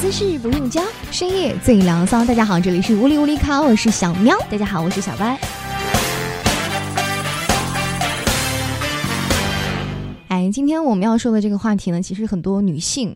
姿势不用教，深夜最凉骚。大家好，这里是无理无理卡，我是小喵。大家好，我是小白。哎，今天我们要说的这个话题呢，其实很多女性，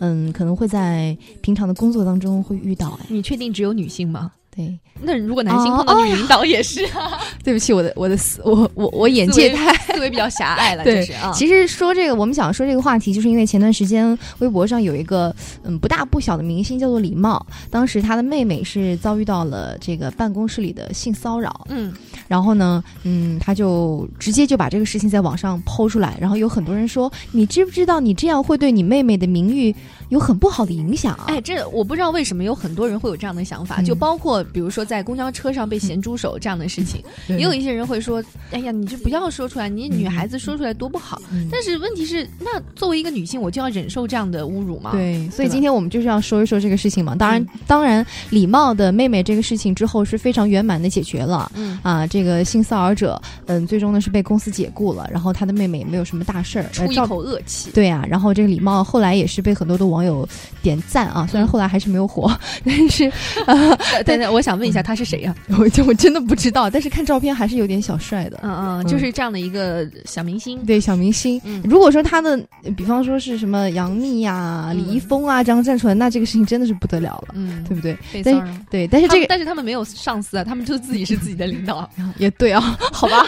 嗯，可能会在平常的工作当中会遇到。哎，你确定只有女性吗？对，那如果男性碰到女领导也是。对不起，我的我的思我我我眼界太思维比较狭隘了。对，其实说这个，我们想说这个话题，就是因为前段时间微博上有一个嗯不大不小的明星叫做李茂，当时他的妹妹是遭遇到了这个办公室里的性骚扰。嗯，然后呢，嗯，他就直接就把这个事情在网上抛出来，然后有很多人说，你知不知道你这样会对你妹妹的名誉有很不好的影响？哎，这我不知道为什么有很多人会有这样的想法，就包括。比如说在公交车上被咸猪手这样的事情，也有一些人会说：“哎呀，你就不要说出来，你女孩子说出来多不好。”但是问题是，那作为一个女性，我就要忍受这样的侮辱吗？对，所以今天我们就是要说一说这个事情嘛。当然，当然，礼貌的妹妹这个事情之后是非常圆满的解决了。嗯啊，这个性骚扰者，嗯，最终呢是被公司解雇了，然后他的妹妹也没有什么大事儿，出一口恶气。对啊，然后这个礼貌后来也是被很多的网友点赞啊，虽然后来还是没有火，但是，对对。我想问一下，他是谁呀？我就我真的不知道，但是看照片还是有点小帅的。嗯嗯，就是这样的一个小明星。对，小明星。如果说他的，比方说是什么杨幂呀、李易峰啊这样站出来，那这个事情真的是不得了了，嗯，对不对？但是对，但是这个，但是他们没有上司啊，他们就自己是自己的领导。也对啊，好吧，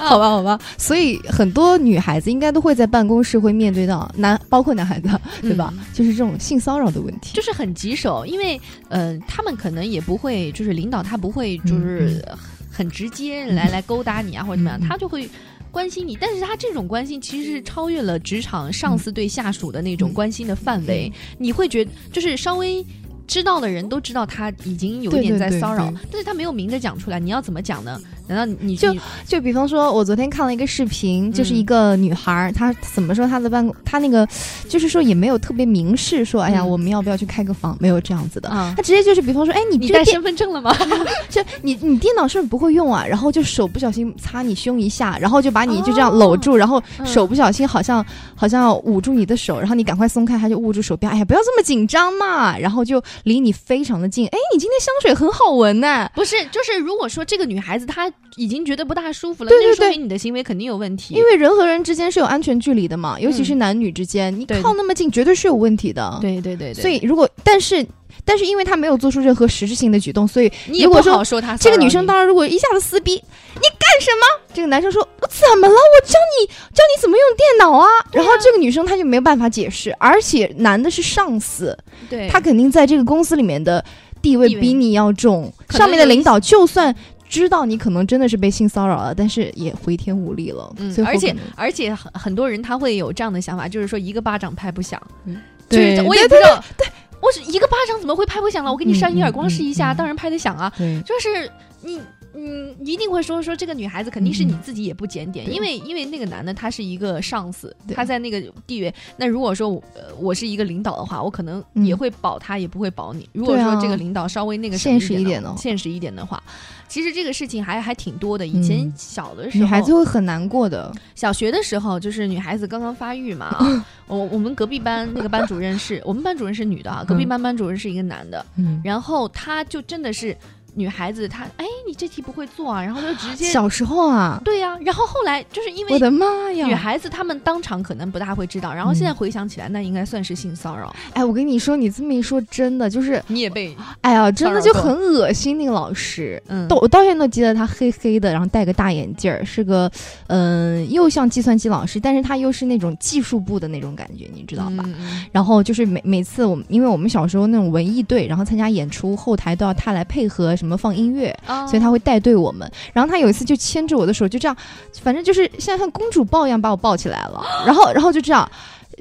好吧，好吧。所以很多女孩子应该都会在办公室会面对到男，包括男孩子，对吧？就是这种性骚扰的问题，就是很棘手，因为呃，他们可能也。不会，就是领导他不会，就是很直接来 来勾搭你啊，或者怎么样，他就会关心你。但是他这种关心其实是超越了职场上司对下属的那种关心的范围。你会觉得，就是稍微知道的人都知道他已经有点在骚扰，但是他没有明着讲出来，你要怎么讲呢？难道你就就比方说，我昨天看了一个视频，就是一个女孩儿，她怎么说她的办公，她那个就是说也没有特别明示说，哎呀，我们要不要去开个房？没有这样子的，她直接就是比方说，哎，你你带身份证了吗？就你你电脑是不是不会用啊？然后就手不小心擦你胸一下，然后就把你就这样搂住，然后手不小心好像好像捂住你的手，然后你赶快松开，她就捂住手边，哎呀，不要这么紧张嘛，然后就离你非常的近，哎，你今天香水很好闻呢。不是，就是如果说这个女孩子她。已经觉得不大舒服了，那说明你的行为肯定有问题。因为人和人之间是有安全距离的嘛，尤其是男女之间，你靠那么近，绝对是有问题的。对对对。所以如果，但是但是，因为他没有做出任何实质性的举动，所以你也不好说他。这个女生当然，如果一下子撕逼，你干什么？这个男生说：“我怎么了？我教你教你怎么用电脑啊。”然后这个女生她就没有办法解释，而且男的是上司，对他肯定在这个公司里面的地位比你要重，上面的领导就算。知道你可能真的是被性骚扰了，但是也回天无力了。嗯，而且而且很很多人他会有这样的想法，就是说一个巴掌拍不响。嗯，对，我也不知道，对我是一个巴掌怎么会拍不响了？我给你扇一耳光试一下，当然拍得响啊。对，就是你。嗯，一定会说说这个女孩子肯定是你自己也不检点，因为因为那个男的他是一个上司，他在那个地位。那如果说呃我是一个领导的话，我可能也会保他，也不会保你。如果说这个领导稍微那个现实一点的，现实一点的话，其实这个事情还还挺多的。以前小的时候，女孩子会很难过的。小学的时候，就是女孩子刚刚发育嘛。我我们隔壁班那个班主任是我们班主任是女的啊，隔壁班班主任是一个男的。嗯，然后他就真的是。女孩子她哎，你这题不会做啊，然后就直接小时候啊，对呀，然后后来就是因为我的妈呀，女孩子她们当场可能不大会知道，然后现在回想起来，那应该算是性骚扰。哎，我跟你说，你这么一说，真的就是你也被哎呀，真的就很恶心。那个老师，嗯，我到现在都记得他黑黑的，然后戴个大眼镜儿，是个嗯，又像计算机老师，但是他又是那种技术部的那种感觉，你知道吧？然后就是每每次我们，因为我们小时候那种文艺队，然后参加演出，后台都要他来配合什么。什么放音乐，所以他会带队我们。然后他有一次就牵着我的手，就这样，反正就是像像公主抱一样把我抱起来了。然后，然后就这样，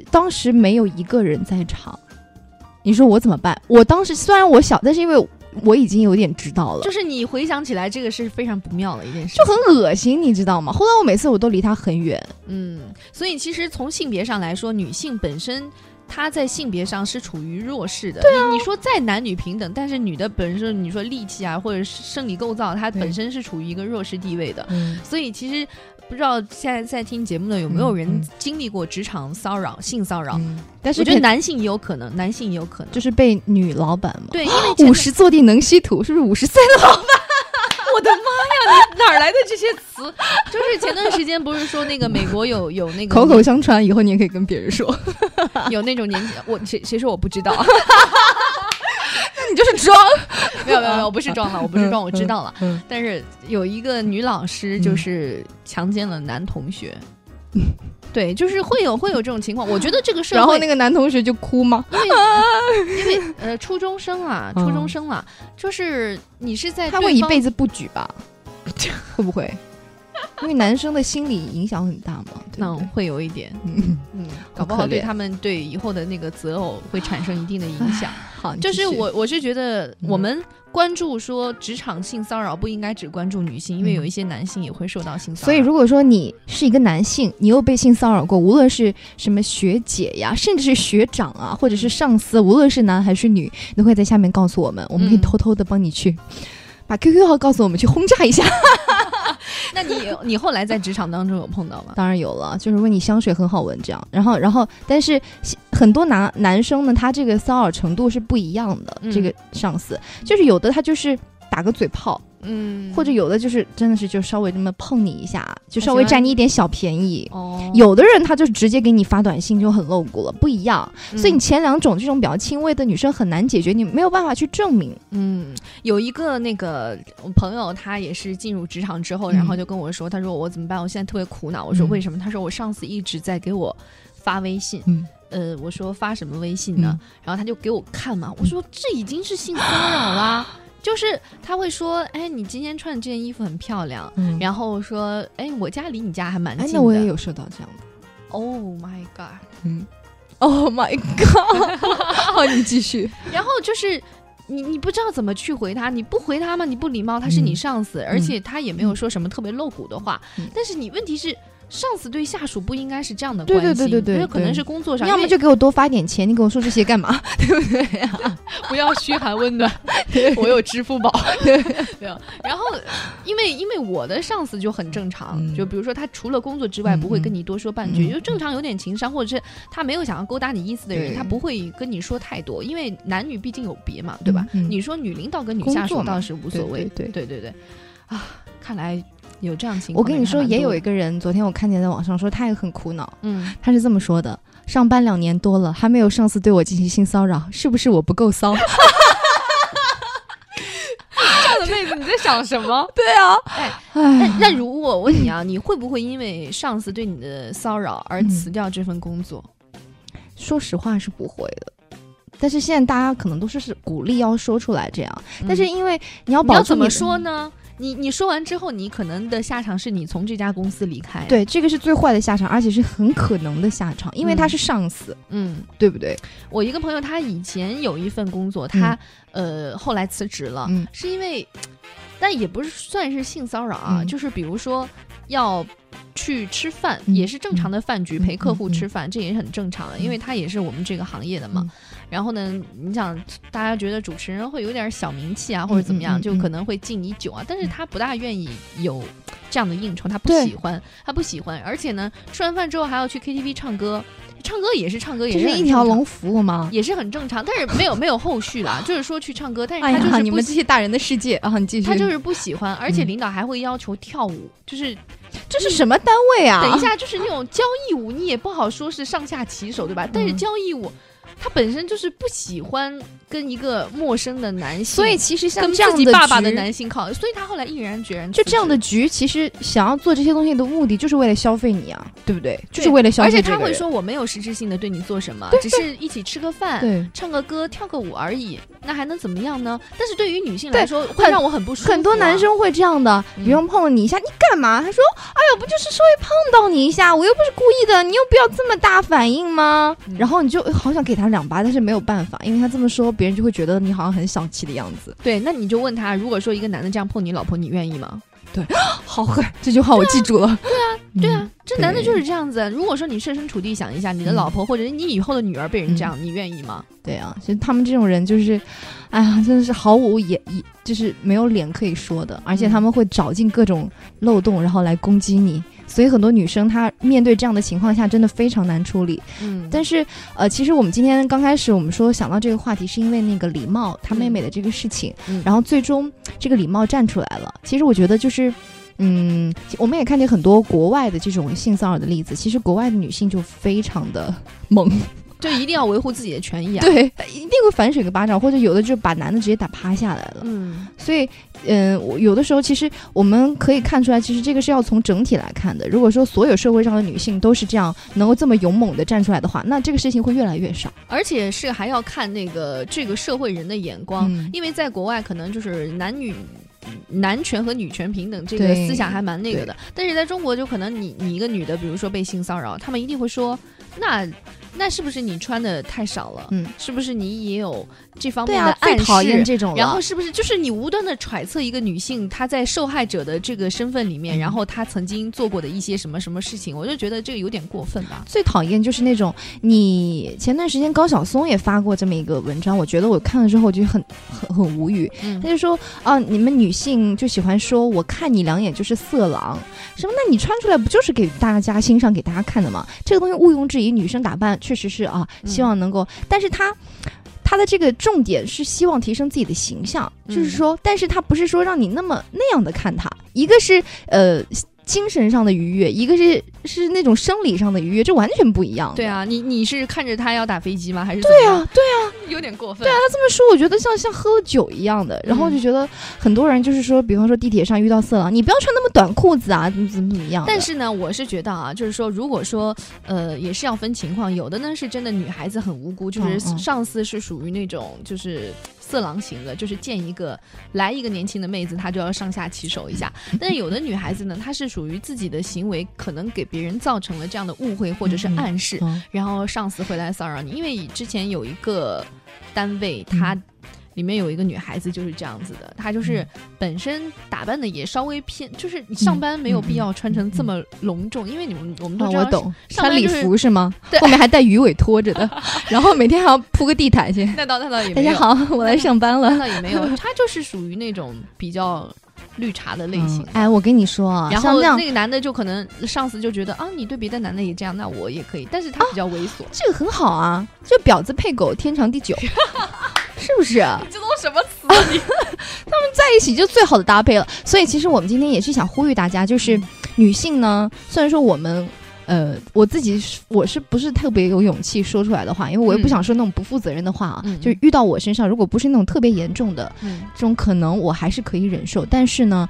当时没有一个人在场。你说我怎么办？我当时虽然我小，但是因为我已经有点知道了。就是你回想起来，这个是非常不妙的一件事，就很恶心，你知道吗？后来我每次我都离他很远。嗯，所以其实从性别上来说，女性本身。她在性别上是处于弱势的。对啊，你说再男女平等，但是女的本身，你说力气啊，或者是生理构造，它本身是处于一个弱势地位的。嗯，所以其实不知道现在在听节目的有没有人经历过职场骚扰、性骚扰？但是我觉得男性也有可能，男性也有可能，就是被女老板嘛。对，因为五十坐地能吸土，是不是五十岁的老板？我的妈呀！你哪来的这些词？就是前段时间不是说那个美国有有那个口口相传，以后你也可以跟别人说，有那种年纪，我谁谁说我不知道？你就是装，没有没有没有，我不是装了，我不是装，我知道了。但是有一个女老师就是强奸了男同学。对，就是会有会有这种情况。我觉得这个社会，然后那个男同学就哭吗？因为 因为呃，初中生啊，初中生了，就是你是在他会一辈子不举吧？会不会？因为男生的心理影响很大嘛，那会有一点，嗯嗯，搞不好对他们对以后的那个择偶会产生一定的影响。好，就是我我是觉得我们关注说职场性骚扰不应该只关注女性，因为有一些男性也会受到性骚扰。所以如果说你是一个男性，你又被性骚扰过，无论是什么学姐呀，甚至是学长啊，或者是上司，无论是男还是女，都会在下面告诉我们，我们可以偷偷的帮你去把 QQ 号告诉我们，去轰炸一下。那你你后来在职场当中有碰到吗？当然有了，就是问你香水很好闻这样，然后然后但是很多男男生呢，他这个骚扰程度是不一样的。这个上司就是有的他就是打个嘴炮。嗯，或者有的就是真的是就稍微这么碰你一下，就稍微占你一点小便宜。哦，有的人他就直接给你发短信就很露骨了，不一样。所以你前两种这种比较轻微的女生很难解决，你没有办法去证明。嗯，有一个那个朋友，他也是进入职场之后，然后就跟我说，他说我怎么办？我现在特别苦恼。我说为什么？他说我上司一直在给我发微信。嗯，呃，我说发什么微信呢？然后他就给我看嘛。我说这已经是性骚扰啦。就是他会说，哎，你今天穿的这件衣服很漂亮，然后说，哎，我家离你家还蛮近的。那我也有收到这样的。Oh my god！嗯，Oh my god！好，你继续。然后就是你，你不知道怎么去回他，你不回他吗？你不礼貌，他是你上司，而且他也没有说什么特别露骨的话。但是你问题是。上司对下属不应该是这样的关系，对对对对对，因为可能是工作上，要么就给我多发点钱，你跟我说这些干嘛？对不对呀？不要嘘寒问暖，我有支付宝，没有。然后，因为因为我的上司就很正常，就比如说他除了工作之外不会跟你多说半句，就正常有点情商，或者是他没有想要勾搭你意思的人，他不会跟你说太多，因为男女毕竟有别嘛，对吧？你说女领导跟女下属倒是无所谓，对。对对对，啊，看来。有这样情况，我跟你说，也有一个人，昨天我看见在网上说他也很苦恼。嗯，他是这么说的：上班两年多了，还没有上司对我进行性骚扰，是不是我不够骚？这样的妹子你在想什么？对啊，哎，那那如果我问你啊，你会不会因为上司对你的骚扰而辞掉这份工作？说实话是不会的。但是现在大家可能都是是鼓励要说出来这样，但是因为你要保怎么说呢？你你说完之后，你可能的下场是你从这家公司离开。对，这个是最坏的下场，而且是很可能的下场，因为他是上司，嗯，对不对？我一个朋友，他以前有一份工作，他呃后来辞职了，是因为，但也不是算是性骚扰啊，就是比如说要去吃饭，也是正常的饭局陪客户吃饭，这也是很正常的，因为他也是我们这个行业的嘛。然后呢，你想，大家觉得主持人会有点小名气啊，或者怎么样，就可能会敬你酒啊。但是他不大愿意有这样的应酬，他不喜欢，他不喜欢。而且呢，吃完饭之后还要去 KTV 唱歌，唱歌也是唱歌，也是一条龙服务吗？也是很正常，但是没有没有后续了，就是说去唱歌，但是他就是你们这些大人的世界啊，你继续。他就是不喜欢，而且领导还会要求跳舞，就是这是什么单位啊？等一下，就是那种交谊舞，你也不好说是上下其手，对吧？但是交谊舞。他本身就是不喜欢跟一个陌生的男性，所以其实像这样的爸爸的男性靠，所以他后来毅然决然就这样的局，其实想要做这些东西的目的就是为了消费你啊，对不对？就是为了消费。而且他会说我没有实质性的对你做什么，只是一起吃个饭，对，唱个歌，跳个舞而已，那还能怎么样呢？但是对于女性来说，会让我很不舒服。很多男生会这样的，别人碰了你一下，你干嘛？他说：“哎呦，不就是稍微碰到你一下，我又不是故意的，你有必要这么大反应吗？”然后你就好想给他两巴。但是没有办法，因为他这么说，别人就会觉得你好像很小气的样子。对，那你就问他，如果说一个男的这样碰你老婆，你愿意吗？对，好狠，这句话我记住了。对啊，对啊，这男的就是这样子。如果说你设身处地想一下，你的老婆或者你以后的女儿被人这样，你愿意吗？对啊，其实他们这种人就是，哎呀，真的是毫无眼，就是没有脸可以说的，而且他们会找尽各种漏洞，然后来攻击你。所以很多女生她面对这样的情况下，真的非常难处理。嗯，但是呃，其实我们今天刚开始我们说想到这个话题，是因为那个李茂他妹妹的这个事情，然后最终这个李茂站出来了。其实我觉得就是。嗯，我们也看见很多国外的这种性骚扰的例子。其实国外的女性就非常的 猛，就一定要维护自己的权益啊。对，一定会反水个巴掌，或者有的就把男的直接打趴下来了。嗯，所以，嗯，有的时候其实我们可以看出来，其实这个是要从整体来看的。如果说所有社会上的女性都是这样，能够这么勇猛的站出来的话，那这个事情会越来越少。而且是还要看那个这个社会人的眼光，因为在国外可能就是男女。男权和女权平等这个思想还蛮那个的，但是在中国就可能你你一个女的，比如说被性骚扰，他们一定会说那。那是不是你穿的太少了？嗯，是不是你也有这方面的暗示？这种，然后是不是就是你无端的揣测一个女性她在受害者的这个身份里面，然后她曾经做过的一些什么什么事情？我就觉得这个有点过分吧。最讨厌就是那种你前段时间高晓松也发过这么一个文章，我觉得我看了之后就很很很无语。他就说啊，你们女性就喜欢说我看你两眼就是色狼，什么？那你穿出来不就是给大家欣赏给大家看的吗？这个东西毋庸置疑，女生打扮。确实是啊，希望能够，但是他他的这个重点是希望提升自己的形象，就是说，但是他不是说让你那么那样的看他，一个是呃。精神上的愉悦，一个是是那种生理上的愉悦，这完全不一样。对啊，你你是看着他要打飞机吗？还是对啊，对啊，有点过分。对啊，他这么说，我觉得像像喝了酒一样的。然后就觉得很多人就是说，比方说地铁上遇到色狼，你不要穿那么短裤子啊，怎么怎么怎么样。但是呢，我是觉得啊，就是说，如果说呃，也是要分情况，有的呢是真的女孩子很无辜，就是上司是属于那种就是。色狼型的，就是见一个来一个年轻的妹子，她就要上下其手一下。但是有的女孩子呢，她是属于自己的行为可能给别人造成了这样的误会或者是暗示，然后上司会来骚扰你。因为之前有一个单位，他。里面有一个女孩子就是这样子的，她就是本身打扮的也稍微偏，就是你上班没有必要穿成这么隆重，因为你们我们都我懂，穿礼服是吗？对，后面还带鱼尾拖着的，然后每天还要铺个地毯去。那倒那倒也大家好，我来上班了。那倒也没有，她就是属于那种比较绿茶的类型。哎，我跟你说啊，然后那个男的就可能上司就觉得啊，你对别的男的也这样，那我也可以，但是他比较猥琐，这个很好啊，就婊子配狗，天长地久。是不是？你这都什么词？啊？你 他们在一起就最好的搭配了。所以其实我们今天也是想呼吁大家，就是女性呢，虽然说我们，呃，我自己我是不是特别有勇气说出来的话，因为我也不想说那种不负责任的话啊。就是遇到我身上，如果不是那种特别严重的，这种可能我还是可以忍受。但是呢。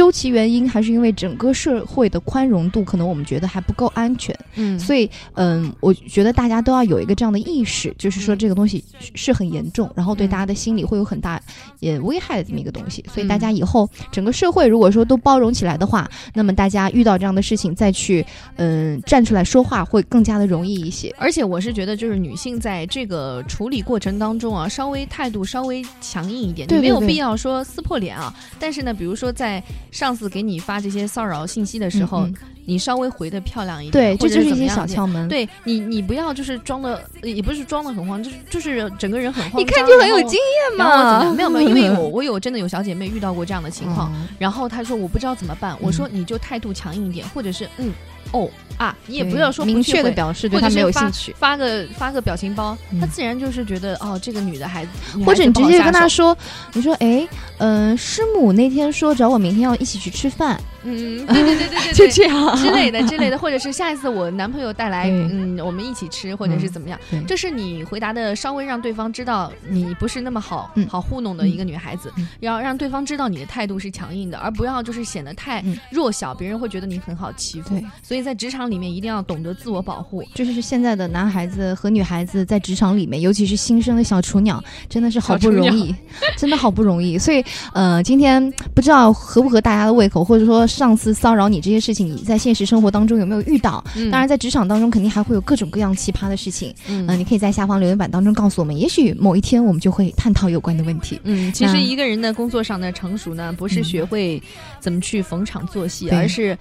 究其原因，还是因为整个社会的宽容度，可能我们觉得还不够安全。嗯，所以，嗯，我觉得大家都要有一个这样的意识，就是说这个东西是很严重，然后对大家的心理会有很大也危害的这么一个东西。所以，大家以后整个社会如果说都包容起来的话，那么大家遇到这样的事情再去，嗯，站出来说话会更加的容易一些。而且，我是觉得就是女性在这个处理过程当中啊，稍微态度稍微强硬一点，对没有必要说撕破脸啊。但是呢，比如说在上次给你发这些骚扰信息的时候，你稍微回的漂亮一点，对，这就是一些小窍门。对你，你不要就是装的，也不是装的很慌，就是就是整个人很慌。一看就很有经验嘛。没有没有，因为我我有真的有小姐妹遇到过这样的情况，然后她说我不知道怎么办，我说你就态度强硬一点，或者是嗯哦啊，你也不要说明确的表示对他没有兴趣，发个发个表情包，他自然就是觉得哦这个女的孩子，或者你直接跟他说，你说哎嗯师母那天说找我明天要一起去吃饭。嗯，对对对对对，就这样之类的之类的，或者是下一次我男朋友带来，嗯，我们一起吃，或者是怎么样，这是你回答的稍微让对方知道你不是那么好好糊弄的一个女孩子，要让对方知道你的态度是强硬的，而不要就是显得太弱小，别人会觉得你很好欺负。所以在职场里面一定要懂得自我保护。就是现在的男孩子和女孩子在职场里面，尤其是新生的小雏鸟，真的是好不容易，真的好不容易。所以，呃，今天不知道合不合大家的胃口，或者说。上次骚扰你这些事情，你在现实生活当中有没有遇到？当然，在职场当中肯定还会有各种各样奇葩的事情。嗯，你可以在下方留言板当中告诉我们，也许某一天我们就会探讨有关的问题。嗯，其实一个人的工作上的成熟呢，不是学会怎么去逢场作戏，而是。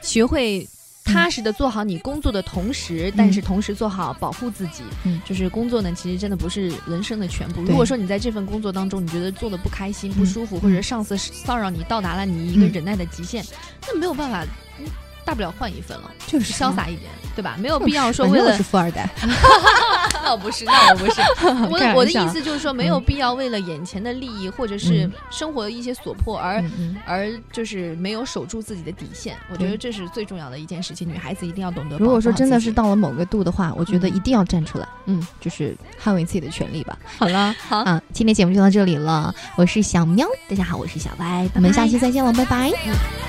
学会。踏实的做好你工作的同时，但是同时做好保护自己。嗯，就是工作呢，其实真的不是人生的全部。如果说你在这份工作当中，你觉得做的不开心、不舒服，或者上司骚扰你到达了你一个忍耐的极限，那没有办法。大不了换一份了，就是潇洒一点，对吧？没有必要说为了是富二代，那我不是，那我不是。我我的意思就是说，没有必要为了眼前的利益或者是生活的一些所迫而而就是没有守住自己的底线。我觉得这是最重要的一件事情，女孩子一定要懂得。如果说真的是到了某个度的话，我觉得一定要站出来，嗯，就是捍卫自己的权利吧。好了，好啊，今天节目就到这里了。我是小喵，大家好，我是小歪，我们下期再见了，拜拜。